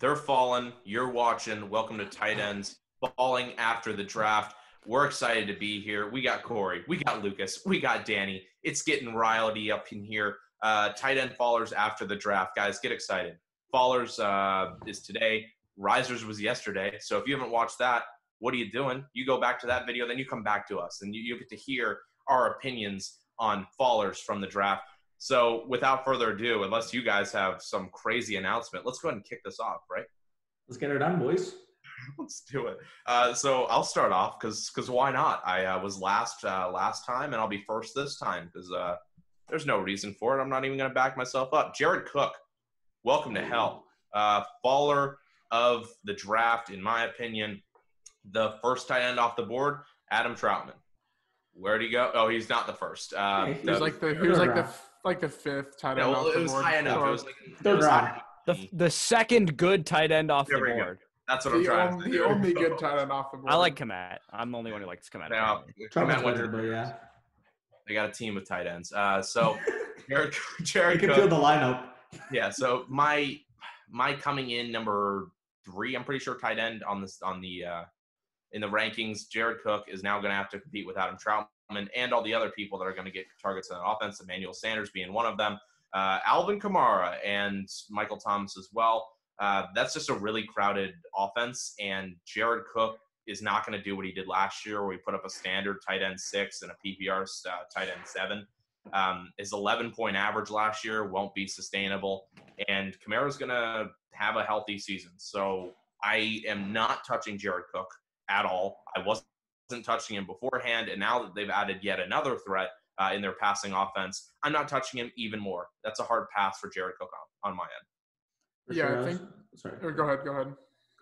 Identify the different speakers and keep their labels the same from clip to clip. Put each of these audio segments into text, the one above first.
Speaker 1: They're falling. You're watching. Welcome to Tight Ends Falling After the Draft. We're excited to be here. We got Corey. We got Lukas. We got Danny. It's getting riley up in here. Uh, tight end fallers after the draft. Guys, get excited. Fallers uh, is today. Risers was yesterday. So if you haven't watched that, what are you doing? You go back to that video, then you come back to us, and you, you get to hear our opinions on fallers from the draft. So without further ado, unless you guys have some crazy announcement, let's go ahead and kick this off, right?
Speaker 2: Let's get it done, boys.
Speaker 1: let's do it. Uh, so I'll start off because because why not? I uh, was last uh, last time, and I'll be first this time because uh, there's no reason for it. I'm not even going to back myself up. Jared Cook, welcome to hell. Uh, faller of the draft, in my opinion. The first tight end off the board, Adam Trautman. Where'd he go? Oh, he's not the first. Uh,
Speaker 3: he was like the he was like the like the fifth tight end.
Speaker 1: No,
Speaker 3: off
Speaker 1: it
Speaker 3: the
Speaker 1: was
Speaker 3: board.
Speaker 1: high enough. It was like
Speaker 2: Third
Speaker 1: it was
Speaker 2: round.
Speaker 1: high.
Speaker 4: The, the second good tight end off
Speaker 1: There
Speaker 4: the
Speaker 1: we go.
Speaker 4: board.
Speaker 1: That's what I'm
Speaker 3: the,
Speaker 1: trying
Speaker 3: only,
Speaker 1: to
Speaker 3: the only good tight end off the board.
Speaker 4: I like Kmet. I'm the only one who likes Kmet.
Speaker 1: Now,
Speaker 2: Trump's
Speaker 1: Kmet went to the
Speaker 2: but yeah.
Speaker 1: They got a team of tight ends. Uh, so Jared,
Speaker 2: You
Speaker 1: Jared
Speaker 2: can feel the lineup.
Speaker 1: yeah. So my my coming in number three, I'm pretty sure tight end on this on the uh, in the rankings. Jared Cook is now going to have to compete with Adam Trautman and all the other people that are going to get targets in the offense. Emmanuel Sanders being one of them, uh, Alvin Kamara and Michael Thomas as well. Uh, that's just a really crowded offense, and Jared Cook is not going to do what he did last year, where he put up a standard tight end six and a PPR uh, tight end seven. Um, his 11 point average last year won't be sustainable, and Kamara's going to have a healthy season. So I am not touching Jared Cook at all. I wasn't touching him beforehand, and now that they've added yet another threat uh, in their passing offense, I'm not touching him even more. That's a hard pass for Jared Cook on, on my end.
Speaker 2: For
Speaker 3: Yeah, I think-
Speaker 2: Sorry.
Speaker 3: Go ahead, go ahead.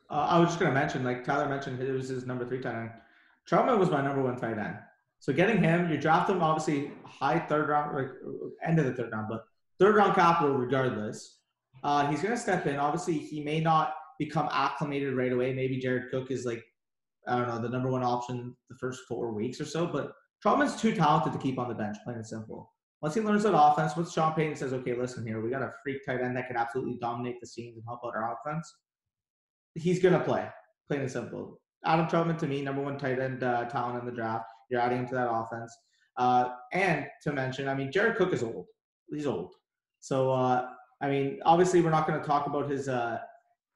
Speaker 2: Uh, I was just going to mention, like Tyler mentioned, it was his number three tight end. Trautman was my number one tight end. So getting him, you draft him obviously high third round, like end of the third round, but third round capital regardless. Uh, he's going to step in. Obviously, he may not become acclimated right away. Maybe Jared Cook is like, I don't know, the number one option the first four weeks or so. But Trautman's too talented to keep on the bench, plain and simple. Once he learns that offense, once Sean Payton says, okay, listen here, we got a freak tight end that can absolutely dominate the scenes and help out our offense, he's going to play, plain and simple. Adam Trautman, to me, number one tight end uh, talent in the draft. You're adding him to that offense. Uh, and to mention, I mean, Jared Cook is old. He's old. So, uh, I mean, obviously, we're not going to talk about his uh,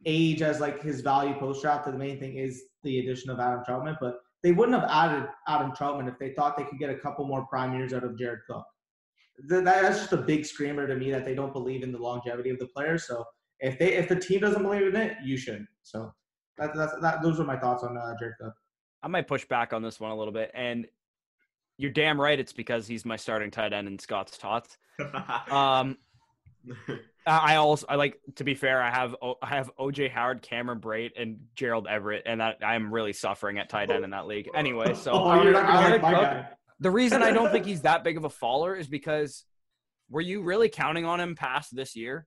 Speaker 2: age as like his value post draft. The main thing is the addition of Adam Trautman, but they wouldn't have added Adam Trautman if they thought they could get a couple more prime years out of Jared Cook. That's just a big screamer to me that they don't believe in the longevity of the player. So if they if the team doesn't believe in it, you should. So that, that's that. Those are my thoughts on uh, Jared Cook.
Speaker 4: I might push back on this one a little bit. And you're damn right. It's because he's my starting tight end in Scott's tots. Um, I I also I like to be fair. I have O- I have OJ Howard, Cameron Brate, and Gerald Everett, and that I'm really suffering at tight end in that league. Anyway, so
Speaker 2: oh, you're not gonna
Speaker 4: Jared
Speaker 2: like my guy.
Speaker 4: the reason I don't think he's that big of a faller is because were you really counting on him past this year?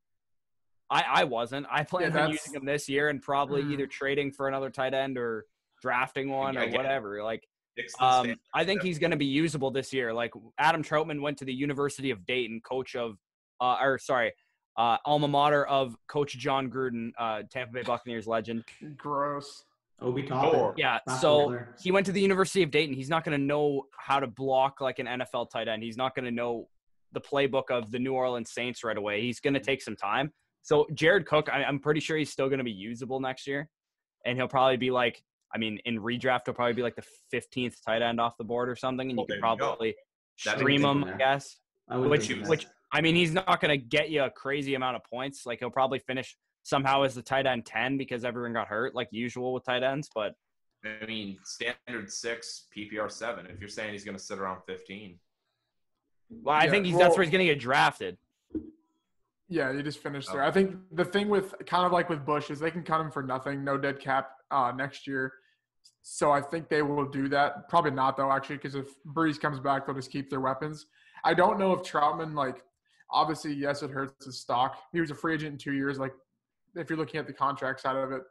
Speaker 4: I, I wasn't. I plan on using him this year and probably
Speaker 3: Mhm.
Speaker 4: either trading for another tight end or drafting one
Speaker 1: I
Speaker 4: or
Speaker 1: get it.
Speaker 4: whatever. Like, um, I think he's going to be usable this year. Like Adam Trautman went to the University of Dayton, coach of, uh, or sorry, uh, alma mater of Coach Jon Gruden, uh, Tampa Bay Buccaneers legend.
Speaker 3: Gross.
Speaker 2: Obi Toppin.
Speaker 1: Or-
Speaker 4: Yeah,
Speaker 2: Basketball
Speaker 4: so
Speaker 2: player.
Speaker 4: he went to the University of Dayton. He's not going to know how to block like an NFL tight end. He's not going to know the playbook of the New Orleans Saints right away. He's going to take some time. So Jared Cook, I, I'm pretty sure he's still going to be usable next year, and he'll probably be like, I mean, in redraft, he'll probably be like the 15th tight end off the board or something, and
Speaker 1: Well,
Speaker 4: you could
Speaker 1: there you
Speaker 4: probably stream
Speaker 2: makes
Speaker 4: him. I guess.
Speaker 2: I would
Speaker 4: Which,
Speaker 2: think of that.
Speaker 4: which I mean, he's not going to get you a crazy amount of points. Like he'll probably finish somehow as the tight end 10 because everyone got hurt, like usual with tight ends, but.
Speaker 1: I mean, standard six, PPR seven. If you're saying he's going to sit around 15,
Speaker 4: Well, I
Speaker 3: Yeah,
Speaker 4: think he's, that's where he's going to get drafted.
Speaker 3: Yeah, he just finished there.
Speaker 1: Oh.
Speaker 3: I think the thing with kind of like with Bush is they can cut him for nothing, no dead cap uh, next year. So I think they will do that. Probably not though, actually, because if Brees comes back, they'll just keep their weapons. I don't know if Trautman like. Obviously, yes, it hurts his stock. He was a free agent in two years. Like, if you're looking at the contract side of it,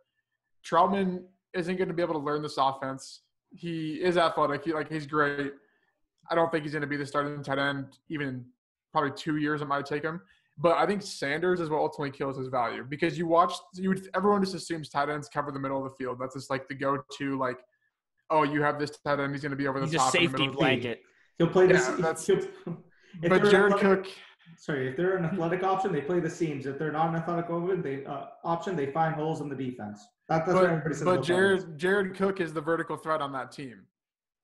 Speaker 3: Trautman isn't going to be able to learn this offense. He is athletic. He like he's great. I don't think he's going to be the starting tight end even in probably two years. It might take him. But I think Sanders is what ultimately kills his value because you watch, you would, everyone just assumes tight ends cover the middle of the field. That's just like the go-to, like, oh, you have this tight end, he's going to be over the
Speaker 4: He's
Speaker 3: top. in the
Speaker 4: safety
Speaker 3: middle the
Speaker 4: blanket.
Speaker 2: He'll play
Speaker 3: Yeah,
Speaker 2: this.
Speaker 3: that's-
Speaker 2: he'll- if
Speaker 3: But
Speaker 2: they're
Speaker 3: Jared
Speaker 2: athletic-
Speaker 3: Cook,
Speaker 2: Sorry, if they're an athletic option, they play the seams. If they're not an athletic option, they uh, option they find holes in the defense. That, that's
Speaker 3: but, but. Jared Jared Cook is the vertical threat on that team.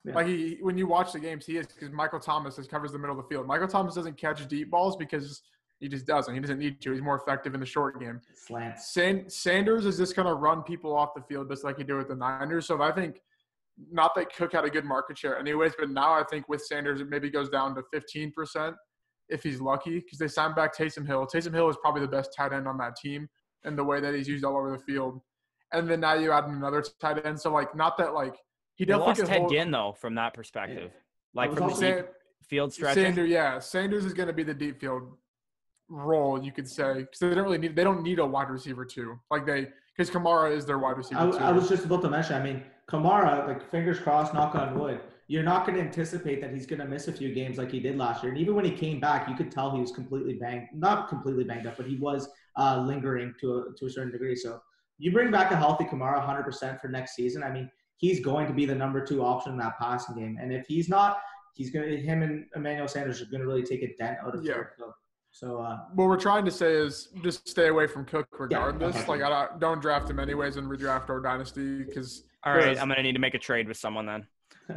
Speaker 2: Yeah.
Speaker 3: Like he, when you watch the games, he is because Michael Thomas just covers the middle of the field. Michael Thomas doesn't catch deep balls because he just doesn't. He doesn't need to. He's more effective in the short game.
Speaker 2: slants.
Speaker 3: San, Sanders is just going to run people off the field just like he did with the Niners. So I think not that Cook had a good market share anyways, but now I think with Sanders it maybe goes down to 15% if he's lucky because they signed back Taysom Hill. Taysom Hill is probably the best tight end on that team and the way that he's used all over the field. And then now you add another tight end. So like not that like he
Speaker 4: They
Speaker 3: definitely
Speaker 4: lost
Speaker 3: could
Speaker 4: Ted
Speaker 3: hold
Speaker 4: Ginn though from that perspective. Like
Speaker 2: I
Speaker 4: from the deep
Speaker 3: San-
Speaker 4: field stretching.
Speaker 3: Sanders, yeah, Sanders is going to be the deep field role, you could say, because they don't really need they don't need a wide receiver too. Like they because Kamara is their wide receiver
Speaker 2: I,
Speaker 3: too.
Speaker 2: I was just about to mention. I mean, Kamara, like fingers crossed, knock on wood. You're not going to anticipate that he's going to miss a few games like he did last year. And even when he came back, you could tell he was completely banged, not completely banged up, but he was uh, lingering to a, to a certain degree. So you bring back a healthy Kamara 100% for next season. I mean, he's going to be the number two option in that passing game. And if he's not, he's going to, him and Emmanuel Sanders are going to really take a dent out of
Speaker 3: Yeah.
Speaker 2: Jared So, uh,
Speaker 3: what we're trying to say is just stay away from Cook regardless.
Speaker 2: okay.
Speaker 3: Like I don't, don't draft him anyways and redraft our dynasty because
Speaker 4: All right, I'm gonna need to make a trade with someone then.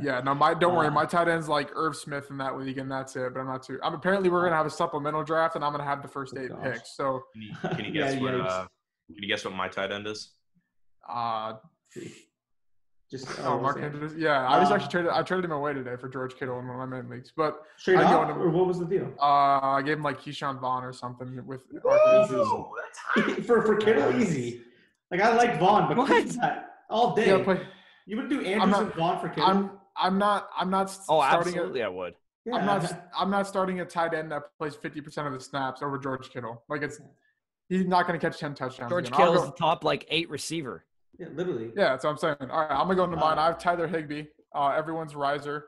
Speaker 3: Yeah, no, my don't worry,
Speaker 2: Uh,
Speaker 3: my tight ends like Irv Smith in that league and that's it. But I'm not too. I'm apparently we're gonna have a supplemental draft and I'm gonna have the first
Speaker 2: Oh,
Speaker 3: eight
Speaker 2: gosh.
Speaker 3: picks. So
Speaker 1: Can you, can you
Speaker 2: Yeah,
Speaker 1: guess what? Uh, can you guess what my tight end is?
Speaker 3: uh,
Speaker 2: just
Speaker 3: oh,
Speaker 2: uh,
Speaker 3: Mark? Andrews, yeah, I just
Speaker 2: Um,
Speaker 3: actually traded I traded him away today for George Kittle in one of my main leagues, but
Speaker 2: straight
Speaker 3: I go
Speaker 2: up,
Speaker 3: into-
Speaker 2: or what was the deal?
Speaker 3: uh, I gave him like Ke'Shawn Vaughn or something with Mark Andrews.
Speaker 1: Ooh, that's high.
Speaker 2: for for Kittle, easy. Like I like Vaughn, but
Speaker 4: What?
Speaker 2: Not- all day.
Speaker 3: Yeah, play,
Speaker 2: you would do Andrews
Speaker 3: not-
Speaker 2: and Vaughn for Kittle.
Speaker 3: I'm I'm not I'm not s-
Speaker 4: Oh,
Speaker 3: starting
Speaker 4: absolutely,
Speaker 3: a,
Speaker 4: I would.
Speaker 2: yeah.
Speaker 3: I'm not I'm not starting a tight end that plays 50% of the snaps over George Kittle. Like it's he's not going to catch 10 touchdowns.
Speaker 4: George
Speaker 3: again. I'll
Speaker 4: Kittle's
Speaker 3: go-
Speaker 4: the top like eight receiver.
Speaker 2: yeah, literally.
Speaker 3: Yeah, that's what I'm saying. All right, I'm gonna go into mine.
Speaker 2: Uh,
Speaker 3: I have Tyler Higbee. Uh, everyone's riser,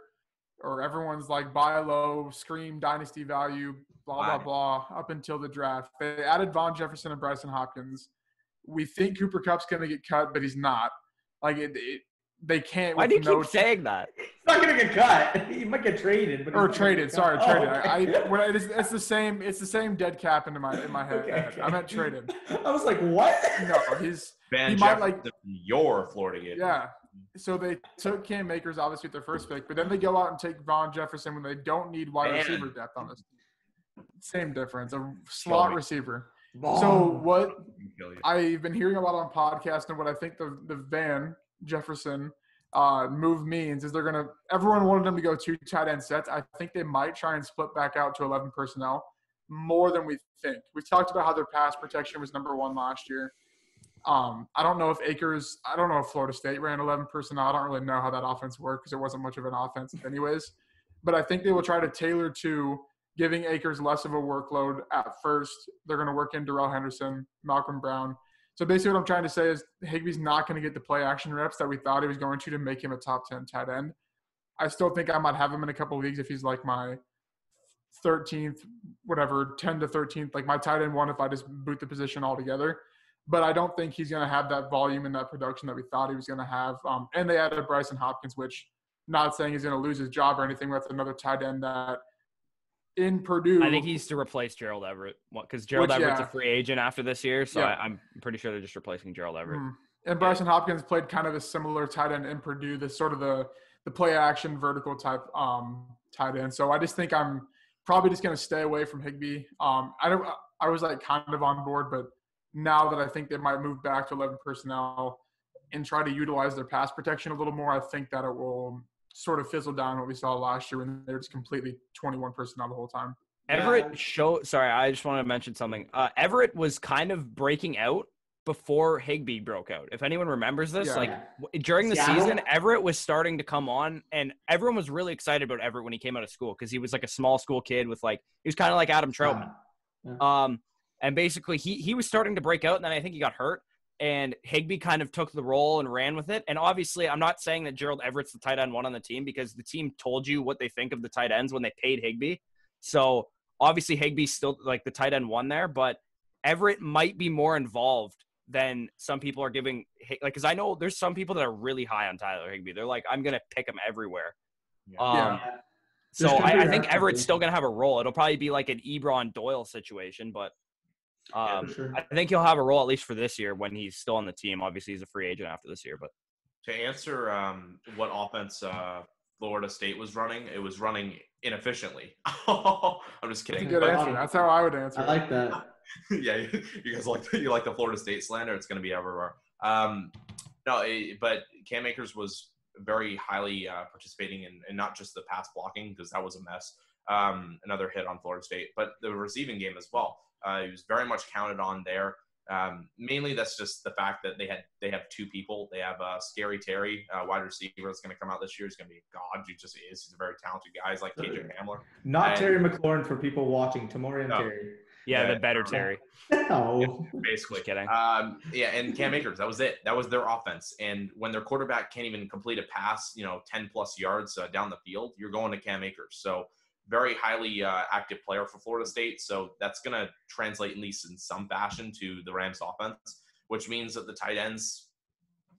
Speaker 3: or everyone's like buy low, scream dynasty value, blah blah
Speaker 1: Wow.
Speaker 3: blah. Up until the draft, they added Van Jefferson and Brycen Hopkins. We think Cooper Kupp's gonna get cut, but he's not. Like it, it they can't.
Speaker 4: Why do you
Speaker 3: no
Speaker 4: keep saying that?
Speaker 2: He's not gonna get cut. He might get traded, but
Speaker 3: or traded. Sorry,
Speaker 2: cut.
Speaker 3: traded.
Speaker 2: Oh,
Speaker 3: I,
Speaker 2: okay.
Speaker 3: I when it is, it's the same. It's the same dead cap into my in my head.
Speaker 2: Okay, okay.
Speaker 3: I meant traded.
Speaker 2: I was like, what?
Speaker 3: No, he's
Speaker 1: Van
Speaker 3: He might,
Speaker 1: Jefferson,
Speaker 3: like-
Speaker 1: your Florida Gator.
Speaker 3: Yeah. So they took Cam Akers obviously with their first pick, but then they go out and take Van Jefferson when they don't need wide
Speaker 1: Man.
Speaker 3: receiver depth on this. Same difference, a slot receiver.
Speaker 2: Vaughn.
Speaker 3: So what I've been hearing a lot on podcasts and what I think the the Van Jefferson uh, move means is they're gonna everyone wanted them to go two tight end sets. I think they might try and split back out to eleven personnel more than we think. We've talked about how their pass protection was number one last year. Um, I don't know if Akers, I don't know if Florida State ran 11 personnel. I don't really know how that offense worked because it wasn't much of an offense, anyways. But I think they will try to tailor to giving Akers less of a workload at first. They're going to work in Darrell Henderson, Malcolm Brown. So basically, what I'm trying to say is Higbee's not going to get the play action reps that we thought he was going to to make him a top 10 tight end. I still think I might have him in a couple leagues if he's like my 13th, whatever, 10 to 13th, like my tight end one if I just boot the position altogether. But I don't think he's going to have that volume and that production that we thought he was going to have. Um, and they added Brycen Hopkins, which not saying he's going to lose his job or anything That's another tight end that in Purdue.
Speaker 4: I think he's to replace Gerald Everett because Gerald
Speaker 3: Which,
Speaker 4: Everett's
Speaker 3: yeah.
Speaker 4: a free agent after this year. So
Speaker 3: Yeah.
Speaker 4: I, I'm pretty sure they're just replacing Gerald Everett.
Speaker 3: Mm. And Brycen Hopkins played kind of a similar tight end in Purdue, the sort of the the play action vertical type um, tight end. So I just think I'm probably just going to stay away from Higbee. Um, I don't. I was like kind of on board, but now that I think they might move back to 11 personnel and try to utilize their pass protection a little more, I think that it will sort of fizzle down what we saw last year when they were just completely 21 personnel the whole time.
Speaker 4: Everett
Speaker 2: Yeah.
Speaker 4: show. Sorry, I just want to mention something. Uh, Everett was kind of breaking out before Higbee broke out. If anyone remembers this,
Speaker 3: Yeah.
Speaker 4: like w- during the
Speaker 2: Seattle?
Speaker 4: season, Everett was starting to come on, and everyone was really excited about Everett when he came out of school because he was like a small school kid with like he was kind of like Adam Trautman. Um, and basically he he was starting to break out, and then I think he got hurt. And Higbee kind of took the role and ran with it. And obviously, I'm not saying that Gerald Everett's the tight end one on the team because the team told you what they think of the tight ends when they paid Higbee. So Obviously, Higbee's still like the tight end one there, but Everett might be more involved than some people are giving. Like, because I know there's some people that are really high on Tyler Higbee. They're like, I'm gonna pick him everywhere.
Speaker 1: Yeah.
Speaker 4: Um,
Speaker 3: Yeah.
Speaker 4: So I, I think Everett's still gonna have a role. It'll probably be like an Ebron Doyle situation, but
Speaker 1: Yeah,
Speaker 4: um,
Speaker 2: for sure.
Speaker 4: I think he'll have a role at least for this year when he's still on the team. Obviously, he's a free agent after this year, but
Speaker 1: To answer um, what offense uh, Florida State was running, it was running inefficiently. I'm just
Speaker 3: That's a
Speaker 1: kidding.
Speaker 3: good
Speaker 1: But-
Speaker 3: answer. That's how I would answer.
Speaker 2: I like that.
Speaker 1: yeah, you guys like you like the Florida State slander. It's going to be everywhere. Um, no, it, but Cam Akers was very highly uh, participating in, in not just the pass blocking because that was a mess. Um, another hit on Florida State, but the receiving game as well. Uh, he was very much counted on there. Um, mainly, that's just the fact that they had they have two people. They have uh, Scary Terry, uh, wide receiver, that's going to come out this year. He's going to be a god. He just is. He's a very talented guy. He's like KJ Hamler.
Speaker 2: Not
Speaker 1: And-
Speaker 2: Terry McLaurin for people watching. Tamorrion
Speaker 1: No.
Speaker 2: Terry.
Speaker 4: yeah,
Speaker 1: Yeah.
Speaker 4: the better Terry.
Speaker 2: No.
Speaker 1: basically.
Speaker 4: Just kidding.
Speaker 1: Um, yeah, and Cam Akers, that was it. That was their offense. And when their quarterback can't even complete a pass, you know, 10 plus yards uh, down the field, you're going to Cam Akers. So very highly uh, active player for Florida State. So that's going to translate at least in some fashion to the Rams offense, which means that the tight ends,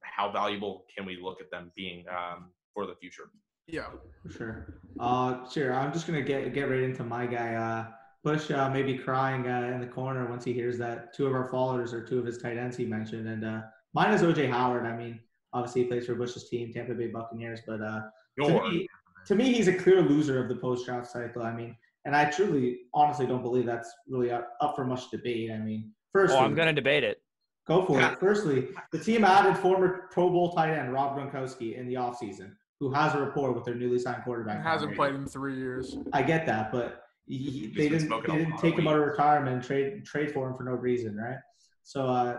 Speaker 1: how valuable can we look at them being um, for the future?
Speaker 3: Yeah.
Speaker 2: For sure. Uh, sure. I'm just gonna get get right into my guy. Uh, Bush uh, maybe crying uh, in the corner once he hears that two of our followers are two of his tight ends he mentioned, and uh, mine is OJ Howard. I mean, obviously he plays for Bush's team, Tampa Bay Buccaneers, but uh, to me, to me, he's a clear loser of the post draft cycle. I mean, and I truly, honestly, don't believe that's really up, up for much debate. I mean, first,
Speaker 4: Oh, I'm gonna debate it.
Speaker 2: Go for it. Firstly, the team added former Pro Bowl tight end Rob Gronkowski in the offseason, who has a rapport with their newly signed quarterback.
Speaker 3: And hasn't
Speaker 2: Tom
Speaker 3: played in three years.
Speaker 2: I get that, but he, he- they didn't, they didn't take him out of retirement and trade trade for him for no reason, right? So uh,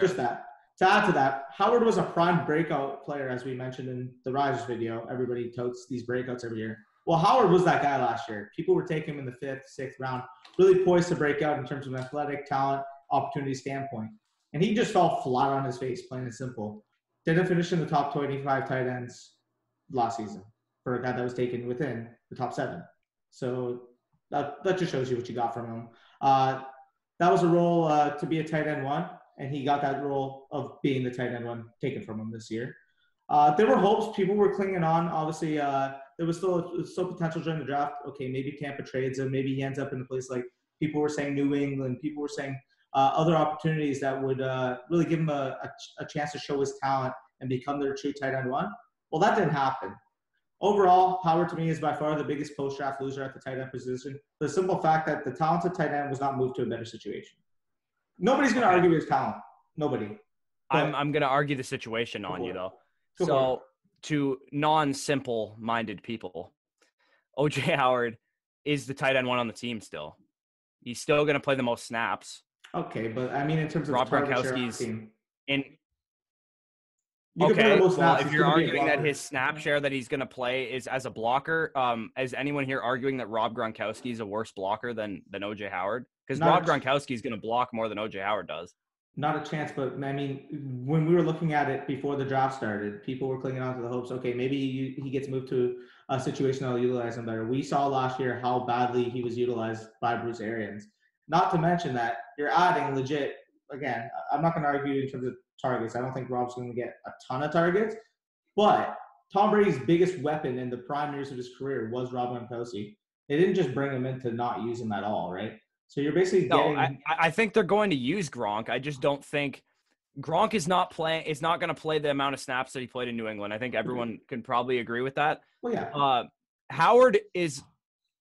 Speaker 2: just that. To add to that, Howard was a prime breakout player, as we mentioned in the Riders video. Everybody totes these breakouts every year. Well, Howard was that guy last year. People were taking him in the fifth, sixth round, really poised to break out in terms of athletic talent, opportunity standpoint. And he just fell flat on his face, plain and simple. Didn't finish in the top 25 tight ends last season for a guy that was taken within the top seven. So that, that just shows you what you got from him. Uh, that was a role uh, to be a tight end one, and he got that role of being the tight end one taken from him this year. Uh, there were hopes. People were clinging on. Obviously, uh, there was still still potential during the draft. Okay, maybe Tampa trades him. Maybe he ends up in a place like people were saying New England. People were saying uh, other opportunities that would uh, really give him a, a, a chance to show his talent and become their true tight end one. Well, that didn't happen. Overall, Howard to me is by far the biggest post draft loser at the tight end position. The simple fact that the talented tight end was not moved to a better situation. Nobody's going to argue his talent. Nobody.
Speaker 4: I'm I'm gonna argue the situation on you though.
Speaker 2: Go
Speaker 4: So to non-simple minded people, OJ Howard is the tight end one on the team still. He's still gonna play the most snaps.
Speaker 2: Okay, but I mean, in terms of
Speaker 4: Rob
Speaker 2: target share on the
Speaker 4: Gronkowski's- And
Speaker 2: you
Speaker 4: okay, well,
Speaker 2: snaps,
Speaker 4: if you're
Speaker 2: gonna be a
Speaker 4: arguing that his snap share that he's gonna play is as a blocker, um, is anyone here arguing that Rob Gronkowski is a worse blocker than than OJ Howard? Because Rob Gronkowski is gonna block more than OJ Howard does.
Speaker 2: Not a chance, but I mean, when we were looking at it before the draft started, people were clinging on to the hopes. Okay, maybe he, he gets moved to a situation that'll utilize him better. We saw last year how badly he was utilized by Bruce Arians. Not to mention that you're adding legit. Again, I'm not going to argue in terms of targets. I don't think Rob's going to get a ton of targets, but Tom Brady's biggest weapon in the prime years of his career was Rob Gronkowski. They didn't just bring him in to not use him at all, right? So you're basically
Speaker 4: No,
Speaker 2: getting.
Speaker 4: I, I think they're going to use Gronk. I just don't think Gronk is not playing. Is not going to play the amount of snaps that he played in New England. I think everyone can probably agree with that.
Speaker 2: well, yeah.
Speaker 4: Uh, Howard is,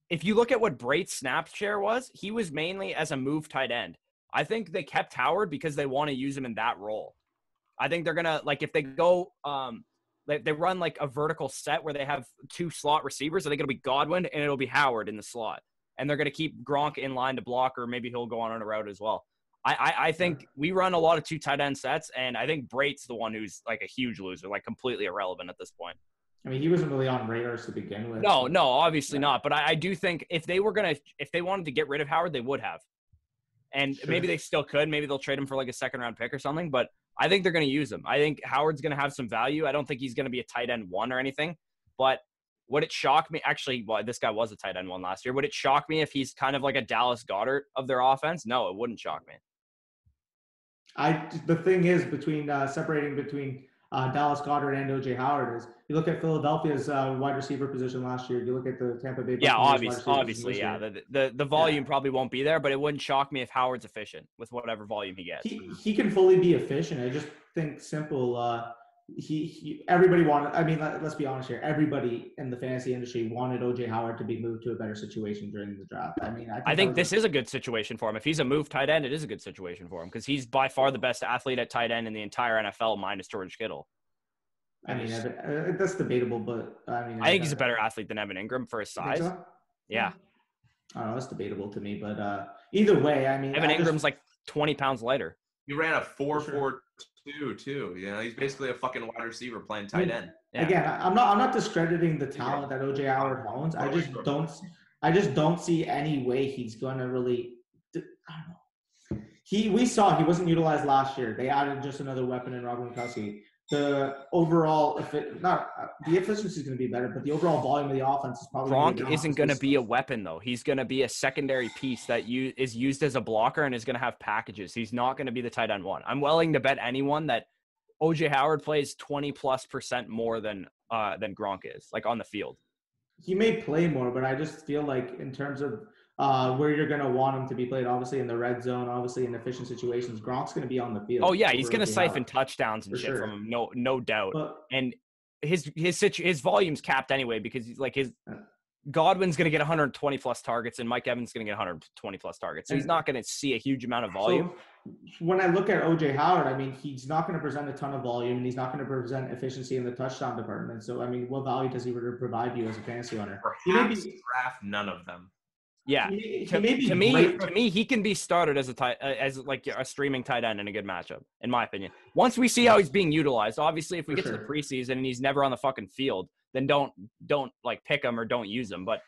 Speaker 4: if you look at what Brate's snap share was, he was mainly as a move tight end. I think they kept Howard because they want to use him in that role. I think they're gonna like if they go um they, they run like a vertical set where they have two slot receivers. I think it'll be Godwin and it'll be Howard in the slot, and they're gonna keep Gronk in line to block, or maybe he'll go on a route as well. I, I, I think we run a lot of two tight end sets, and I think Brate's the one who's like a huge loser, like completely irrelevant at this point.
Speaker 2: I mean, he wasn't really on radars to begin with.
Speaker 4: No, no, obviously
Speaker 2: Yeah.
Speaker 4: not. But I, I do think if they were gonna, if they wanted to get rid of Howard, they would have. And
Speaker 2: Sure.
Speaker 4: maybe they still could. Maybe they'll trade him for like a second round pick or something. But I think they're gonna use him. I think Howard's gonna have some value. I don't think he's gonna be a tight end one or anything. But would it shock me? Actually, well, this guy was a tight end one last year. Would it shock me if he's kind of like a Dallas Goedert of their offense? No, it wouldn't shock me.
Speaker 2: I the thing is between uh, separating between uh, Dallas Goedert and OJ Howard is you look at Philadelphia's uh, wide receiver position last year. You look at the Tampa Bay.
Speaker 4: Yeah, obviously, obviously, yeah. The, the the volume probably won't be there, but it wouldn't shock me if Howard's efficient with whatever volume he gets.
Speaker 2: He he can fully be efficient. I just think simple. Uh, he, he everybody wanted. I mean, let, let's be honest here. Everybody in the fantasy industry wanted OJ Howard to be moved to a better situation during the draft. I mean, I think,
Speaker 4: I think this
Speaker 2: a-
Speaker 4: is a good situation for him. If he's a move tight end, it is a good situation for him because he's by far the best athlete at tight end in the entire NFL, minus George Kittle.
Speaker 2: I mean, Evan, uh, that's debatable, but I mean,
Speaker 4: I think he's a better athlete than Evan Engram for his size.
Speaker 2: so?
Speaker 4: Yeah,
Speaker 2: I don't know. That's debatable to me, but uh, either way, I mean,
Speaker 4: Evan
Speaker 2: I just-
Speaker 4: Engram's like 20 pounds lighter.
Speaker 1: He ran a four
Speaker 2: sure.
Speaker 1: four two too. You know, he's basically a fucking wide receiver playing tight end.
Speaker 4: Yeah.
Speaker 2: Again, I- I'm not. I'm not discrediting the talent that OJ Howard owns. I just don't. I just don't see any way he's going to really. I don't know. He we saw he wasn't utilized last year. They added just another weapon in Robert Gronkowski. The overall, if it not the efficiency is going to be better, but the overall volume of the offense is probably
Speaker 4: Gronk
Speaker 2: down
Speaker 4: isn't going to be a weapon though. He's going to be a secondary piece that you is used as a blocker and is going to have packages. He's not going to be the tight end one. I'm willing to bet anyone that OJ Howard plays 20 plus percent more than uh than Gronk is, like on the field.
Speaker 2: he may play more, but I just feel like in terms of uh, where you're going to want him to be played, obviously in the red zone, obviously in efficient situations, Gronk's going to be on the field.
Speaker 4: Oh yeah, he's going to siphon
Speaker 2: Howard.
Speaker 4: touchdowns and
Speaker 2: For
Speaker 4: shit
Speaker 2: sure.
Speaker 4: from him, no no doubt.
Speaker 2: But
Speaker 4: and his his situ- his volume's capped anyway because he's like his
Speaker 2: Yeah.
Speaker 4: Godwin's going to get 120 plus targets and Mike Evans is going to get 120 plus targets. So he's not going to see a huge amount of volume.
Speaker 2: So when I look at OJ Howard, I mean, he's not going to present a ton of volume, and he's not going to present efficiency in the touchdown department. So, I mean, what value does he provide you as a fantasy owner? He may
Speaker 1: Perhaps
Speaker 2: be,
Speaker 1: draft none of them.
Speaker 4: Yeah.
Speaker 2: he may, he
Speaker 4: To,
Speaker 2: may
Speaker 4: to me, to me, he can be started as a tight, uh, as like a streaming tight end in a good matchup, in my opinion. Once we see how he's being utilized, obviously, if we
Speaker 2: For
Speaker 4: get to the preseason and he's never on the fucking field, then don't don't like pick him or don't use him. But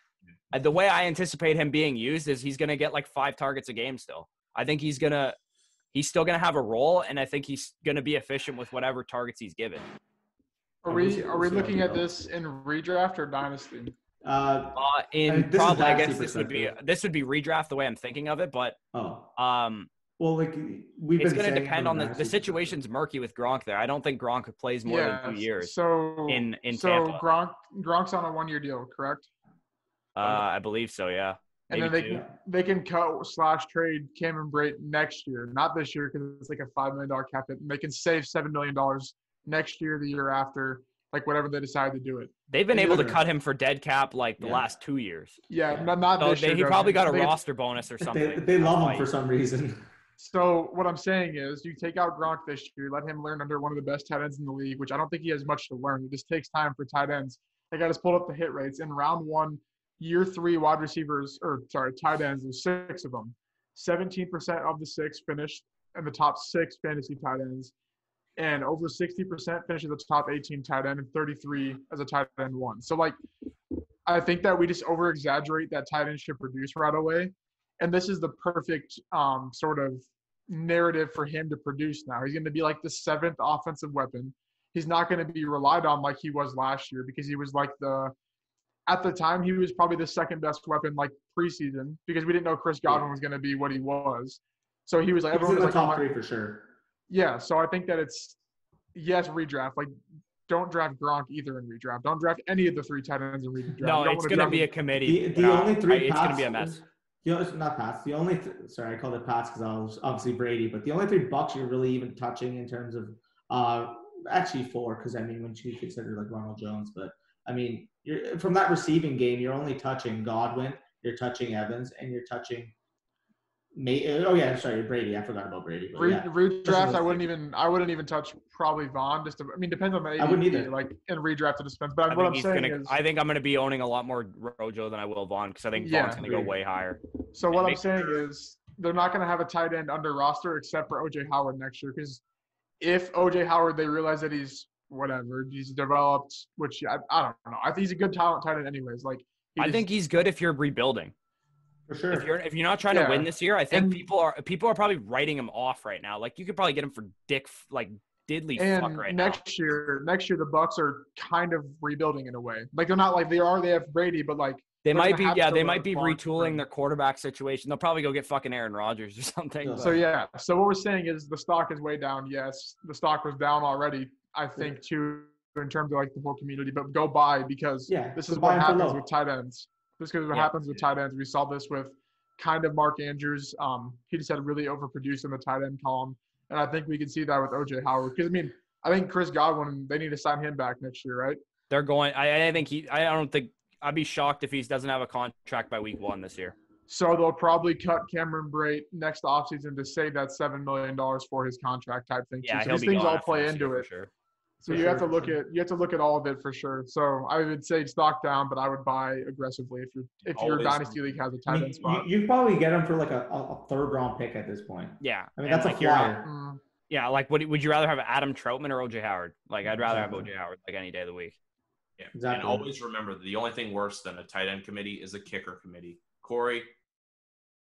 Speaker 4: uh, the way I anticipate him being used is he's going to get like five targets a game still. I think he's gonna he's still gonna have a role, and I think he's gonna be efficient with whatever targets he's given.
Speaker 3: Are
Speaker 2: We'll see-
Speaker 3: we are
Speaker 2: we'll
Speaker 3: we
Speaker 2: see how
Speaker 3: looking at this in redraft or dynasty?
Speaker 2: Uh,
Speaker 4: Uh,
Speaker 2: I
Speaker 4: in
Speaker 2: mean, this
Speaker 4: probably, I guess this would be this would be redraft the way I'm thinking of it, but
Speaker 2: oh,
Speaker 4: um,
Speaker 2: well, like we've
Speaker 4: it's going to depend on the
Speaker 2: dynasty
Speaker 4: the situation's murky with Gronk there. I don't think Gronk plays more than two years
Speaker 3: So
Speaker 4: in in
Speaker 3: so
Speaker 4: Tampa.
Speaker 3: Gronk Gronk's on a one year deal, correct?
Speaker 4: Uh, I believe so. Yeah.
Speaker 3: And then they
Speaker 4: two.
Speaker 3: can, they can cut slash trade Cameron Brate next year, not this year because it's like a five million dollar cap hit. And they can save seven million dollars next year, the year after, like whatever they decide to do it.
Speaker 4: They've been able to cut him for dead cap like the
Speaker 2: Yeah.
Speaker 4: last two years.
Speaker 3: Yeah,
Speaker 2: Yeah.
Speaker 3: not not
Speaker 4: So
Speaker 3: this
Speaker 4: they,
Speaker 3: year.
Speaker 4: he probably got a
Speaker 3: They-
Speaker 4: roster bonus or something.
Speaker 2: they, they love
Speaker 4: That's
Speaker 2: him for some reason.
Speaker 3: So what I'm saying is, you take out Gronk this year, let him learn under one of the best tight ends in the league, which I don't think he has much to learn. It just takes time for tight ends. I got to pull up the hit rates in round one, year three wide receivers, or sorry, tight ends. There's six of them. 17% of the six finished in the top six fantasy tight ends, and over 60% finished as the top 18 tight end, and 33 as a tight end one. So like, I think that we just over exaggerate that tight end should produce right away and this is the perfect um, sort of narrative for him to produce now. He's going to be like the seventh offensive weapon. He's not going to be relied on like he was last year because he was like the at the time he was probably the second best weapon like preseason because we didn't know Chris Godwin was going to be what he was. So he was like
Speaker 2: in
Speaker 3: everyone
Speaker 2: the
Speaker 3: was like,
Speaker 2: top three for sure.
Speaker 3: Yeah. So I think that it's yes redraft like. Don't draft Gronk either in redraft. Don't draft any of the three tight ends in redraft.
Speaker 4: No, it's going to be a committee.
Speaker 2: The, the
Speaker 4: Uh,
Speaker 2: only
Speaker 4: I-
Speaker 2: three
Speaker 4: It's going to be a mess.
Speaker 2: The only, not Pats. The only th- sorry, I called it Pats because I was obviously Brady, but the only three bucks you're really even touching in terms of uh actually four because I mean when you consider like Ronald Jones, but I mean you're from that receiving game you're only touching Godwin, you're touching Evans, and you're touching. May- oh yeah, sorry Brady. I forgot about Brady. But
Speaker 3: Re-
Speaker 2: yeah.
Speaker 3: redraft, I wouldn't even. I wouldn't even touch probably Vaughn. Just, to, I mean, depends on the.
Speaker 2: I wouldn't either.
Speaker 3: Like in redraft, it just depends. But
Speaker 4: I
Speaker 3: what
Speaker 4: think
Speaker 3: I'm
Speaker 4: he's
Speaker 3: saying
Speaker 4: gonna.
Speaker 3: is,
Speaker 4: I think I'm gonna be owning a lot more Rojo than I will Vaughn because I think
Speaker 3: Yeah,
Speaker 4: Vaughn's gonna go way higher.
Speaker 3: so what I'm
Speaker 4: make
Speaker 3: saying is, they're not going to have a tight end under roster except for OJ Howard next year. Because if OJ Howard, they realize that he's whatever, he's developed, which I, I don't know. I think he's a good talent tight end, anyways. Like he
Speaker 4: I
Speaker 3: just-
Speaker 4: think he's good if you're rebuilding.
Speaker 2: For sure.
Speaker 4: If you're if you're not trying to win this year, I think
Speaker 3: And-
Speaker 4: people are people are probably writing him off right now. Like you could probably get him for dick like diddly
Speaker 3: And
Speaker 4: fuck right now.
Speaker 3: next year, next year the Bucks are kind of rebuilding in a way. Like they're not like they are. They have Brady, but like.
Speaker 4: They
Speaker 3: they're
Speaker 4: might
Speaker 3: gonna
Speaker 4: be, yeah, they might be retooling
Speaker 3: bring-
Speaker 4: their quarterback situation. They'll probably go get fucking Aaron Rodgers or something.
Speaker 2: Yeah.
Speaker 3: So yeah. So what we're saying is the stock is way down. Yes, the stock was down already. I think too in terms of like the whole community. But go buy because
Speaker 2: Yeah,
Speaker 3: this is
Speaker 2: buy
Speaker 3: what happens with tight ends. This is what
Speaker 4: Yeah.
Speaker 3: happens with tight ends. We saw this with kind of Mark Andrews. Um, he just had really overproduced in the tight end column, and I think we can see that with OJ Howard. Because I mean, I think Chris Godwin they need to sign him back next year, right?
Speaker 4: They're going. I, I think he. I don't think. I'd be shocked if he doesn't have a contract by week one this year.
Speaker 3: So they'll probably cut Cameron Brate next offseason to save that seven million dollars for his contract type thing.
Speaker 4: Yeah,
Speaker 3: so
Speaker 4: he'll
Speaker 3: these
Speaker 4: be
Speaker 3: things
Speaker 4: gone
Speaker 3: all play into it.
Speaker 4: sure.
Speaker 3: So
Speaker 2: For
Speaker 3: you have to look
Speaker 2: sure.
Speaker 3: at you have to look at all of it for sure. So I would say stock down, but I would buy aggressively if you're if your
Speaker 1: Always.
Speaker 3: dynasty league has a tight
Speaker 2: mean,
Speaker 3: end spot.
Speaker 2: you, you probably get them for like a, a, a third round pick at this point.
Speaker 4: Yeah,
Speaker 2: I mean,
Speaker 4: and,
Speaker 2: that's a
Speaker 4: like, you're-
Speaker 2: flyer.
Speaker 3: Mm,
Speaker 4: Yeah, like would would you rather have Adam Trautman or OJ Howard? Like I'd rather have OJ Howard like any day of the week.
Speaker 1: Yeah.
Speaker 2: Exactly.
Speaker 1: And always remember that the only thing worse than a tight end committee is a kicker committee. Corey,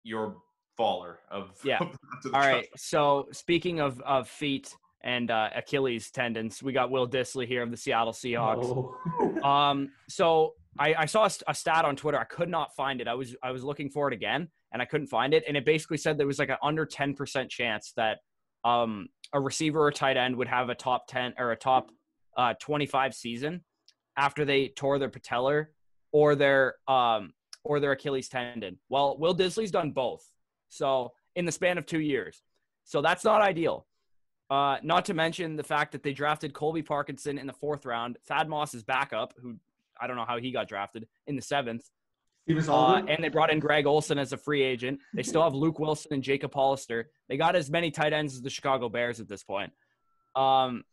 Speaker 1: you're faller of
Speaker 4: Yeah.
Speaker 1: to the
Speaker 4: All right.
Speaker 1: trust.
Speaker 4: So speaking of of feet and uh, Achilles tendons, we got Will Dissly here of the Seattle Seahawks.
Speaker 2: Oh.
Speaker 4: Um, so I, I saw a, a stat on Twitter. I could not find it. I was I was looking for it again, and I couldn't find it. And it basically said there was like an under ten percent chance that um, a receiver or tight end would have a top ten or a top uh, twenty five season after they tore their patellar or their um, or their Achilles tendon. Well, Will Dissly's done both. So in the span of two years, so that's not ideal. Uh, not to mention the fact that they drafted Colby Parkinson in the fourth round, Thad Moss's backup, who I don't know how he got drafted in the seventh, uh, and they brought in Greg Olsen as a free agent. They still have Luke Willson and Jacob Hollister. They got as many tight ends as the Chicago Bears at this point. Um,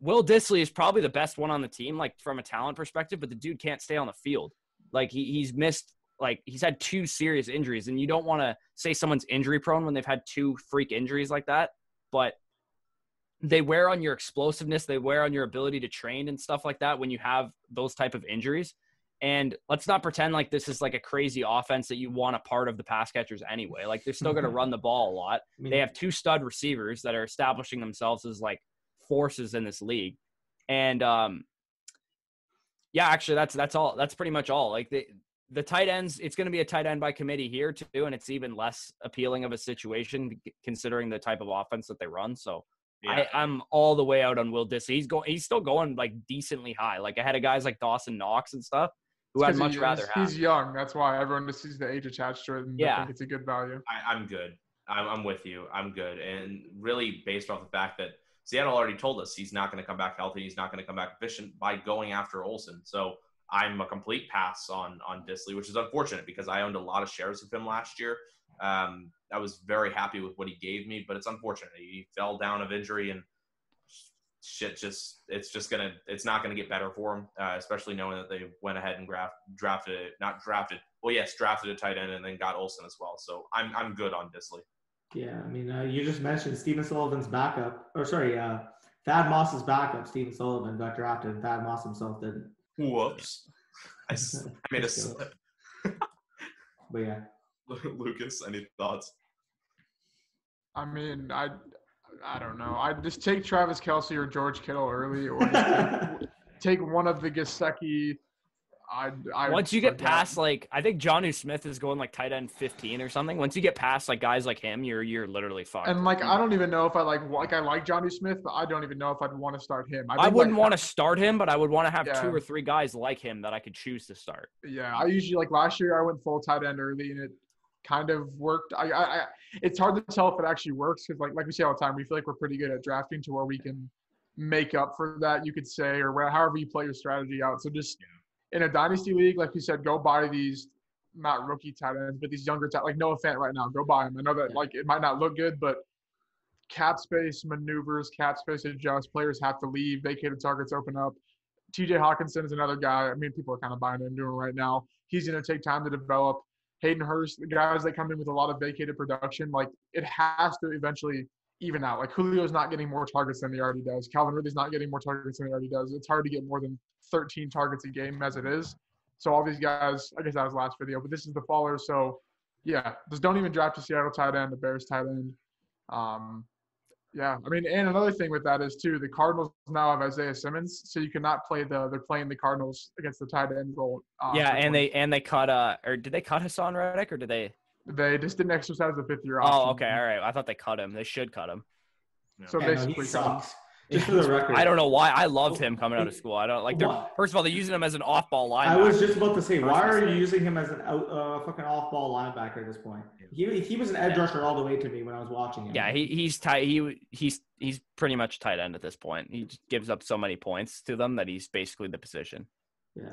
Speaker 4: Will Dissly is probably the best one on the team, like from a talent perspective, but the dude can't stay on the field. Like he, he's missed, like he's had two serious injuries, and you don't want to say someone's injury prone when they've had two freak injuries like that. But they wear on your explosiveness, they wear on your ability to train and stuff like that when you have those type of injuries. And let's not pretend like this is like a crazy offense that you want a part of the pass catchers anyway. Like they're still going to run the ball a lot. They have two stud receivers that are establishing themselves as like forces in this league. And um yeah, actually that's that's all. That's pretty much all. Like the the tight ends, it's going to be a tight end by committee here too, and it's even less appealing of a situation considering the type of offense that they run. So
Speaker 1: Yeah.
Speaker 4: I, I'm all the way out on Will Dissly. He's going. He's still going like decently high. Like ahead of guys like Dawson Knox and stuff, who I'd much
Speaker 3: he-
Speaker 4: rather
Speaker 3: he's,
Speaker 4: have.
Speaker 3: He's young. That's why everyone just sees the age attached to it and they
Speaker 4: Yeah.
Speaker 3: think it's a good value.
Speaker 1: I, I'm good. I'm, I'm with you. I'm good. And really, based off the fact that Seattle already told us he's not going to come back healthy, he's not going to come back efficient by going after Olsen. So I'm a complete pass on on Dissly, which is unfortunate because I owned a lot of shares of him last year. Um, I was very happy with what he gave me, but it's unfortunate he fell down of injury and shit. Just it's just gonna it's not gonna get better for him, uh, especially knowing that they went ahead and graft, drafted not drafted. Well, yes, drafted a tight end and then got Olsen as well. So I'm I'm good on Dissly.
Speaker 2: Yeah, I mean, uh, you just mentioned Stephen Sullivan's backup, or sorry, uh, Thad Moss's backup. Stephen Sullivan got drafted, and Thad Moss himself didn't.
Speaker 1: Whoops. I, I made a slip.
Speaker 2: But yeah,
Speaker 1: Lukas, any thoughts?
Speaker 3: I mean, I I don't know. I'd just take Travis Kelce or George Kittle early, or take, take one of the Gesicki. I I
Speaker 4: Once you get past like I think Jonnu Smith is going like tight end 15 or something. Once you get past like guys like him, you're you're literally fucked.
Speaker 3: and like I don't even know if I like like I like Jonnu Smith, but I don't even know if I'd want to start him.
Speaker 4: I
Speaker 3: think,
Speaker 4: wouldn't
Speaker 3: like,
Speaker 4: want to start him, but I would want to have
Speaker 3: Yeah.
Speaker 4: two or three guys like him that I could choose to start.
Speaker 3: Yeah, I usually like last year I went full tight end early and it kind of worked. I, I, I it's hard to tell if it actually works because like like we say all the time, we feel like we're pretty good at drafting to where we can make up for that. You could say or where, however you play your strategy out. So just in a dynasty league, like you said, go buy these not rookie tight ends, but these younger tight like Noah Fant right now. Go buy him. I know that like it might not look good, but cap space maneuvers, cap space adjust. Players have to leave. Vacated targets open up. TJ Hockenson is another guy. I mean, people are kind of buying into him right now. He's going to take time to develop. Hayden Hurst, the guys that come in with a lot of vacated production, like it has to eventually even out. Like Julio's not getting more targets than he already does. Calvin Ridley's not getting more targets than he already does. It's hard to get more than 13 targets a game as it is. So all these guys, I guess that was last video, but this is the faller. So yeah, just don't even draft a Seattle tight end, the Bears tight end. Um, Yeah, I mean, and another thing with that is too, the Cardinals now have Isaiah Simmons, so you cannot play the. They're playing the Cardinals against the tight end role. Uh,
Speaker 4: yeah, and they and they cut uh or did they cut Haason Reddick or did they?
Speaker 3: they just didn't exercise the fifth year option.
Speaker 4: Oh, okay, all right. I thought they cut him. They should cut him.
Speaker 3: So
Speaker 2: Yeah, no,
Speaker 3: basically,
Speaker 2: he
Speaker 3: cut him.
Speaker 2: sucks. Just for the record,
Speaker 4: I don't know why. I loved him coming out of school. I don't like. They're,
Speaker 2: What?
Speaker 4: first of all, they're using him as an off-ball linebacker.
Speaker 2: I was just about to say, why are you using him as an out, uh, fucking off-ball linebacker at this point? He, he was an edge rusher all the way to me when I was watching him.
Speaker 4: Yeah, he, he's tight. He he's he's pretty much tight end at this point. He just gives up so many points to them that he's basically the position.
Speaker 2: Yeah.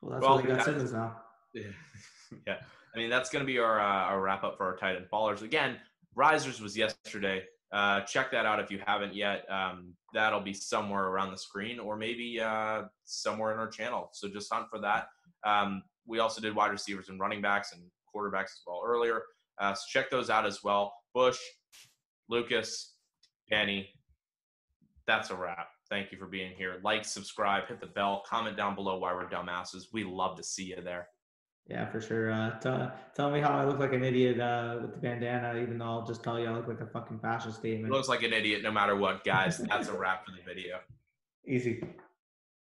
Speaker 2: Well, that's
Speaker 1: Well,
Speaker 2: why they got
Speaker 1: that-
Speaker 2: now.
Speaker 1: yeah. Yeah. I mean, that's going to be our, uh, our wrap up for our tight end ballers. Again, Risers was yesterday. Uh, check that out if you haven't yet. Um, that'll be somewhere around the screen or maybe uh, somewhere in our channel. So just hunt for that. Um, we also did wide receivers and running backs and quarterbacks as well earlier. Uh, so check those out as well. Bush, Lukas, Penny. That's a wrap. Thank you for being here. Like, subscribe, hit the bell, comment down below why we're dumbasses. We love to see you there.
Speaker 2: Yeah, for sure. Uh, tell, tell me how I look like an idiot uh, with the bandana, even though I'll just tell you I look like a fucking fascist statement.
Speaker 1: looks like an idiot no matter what, guys. That's a wrap for the video.
Speaker 2: Easy.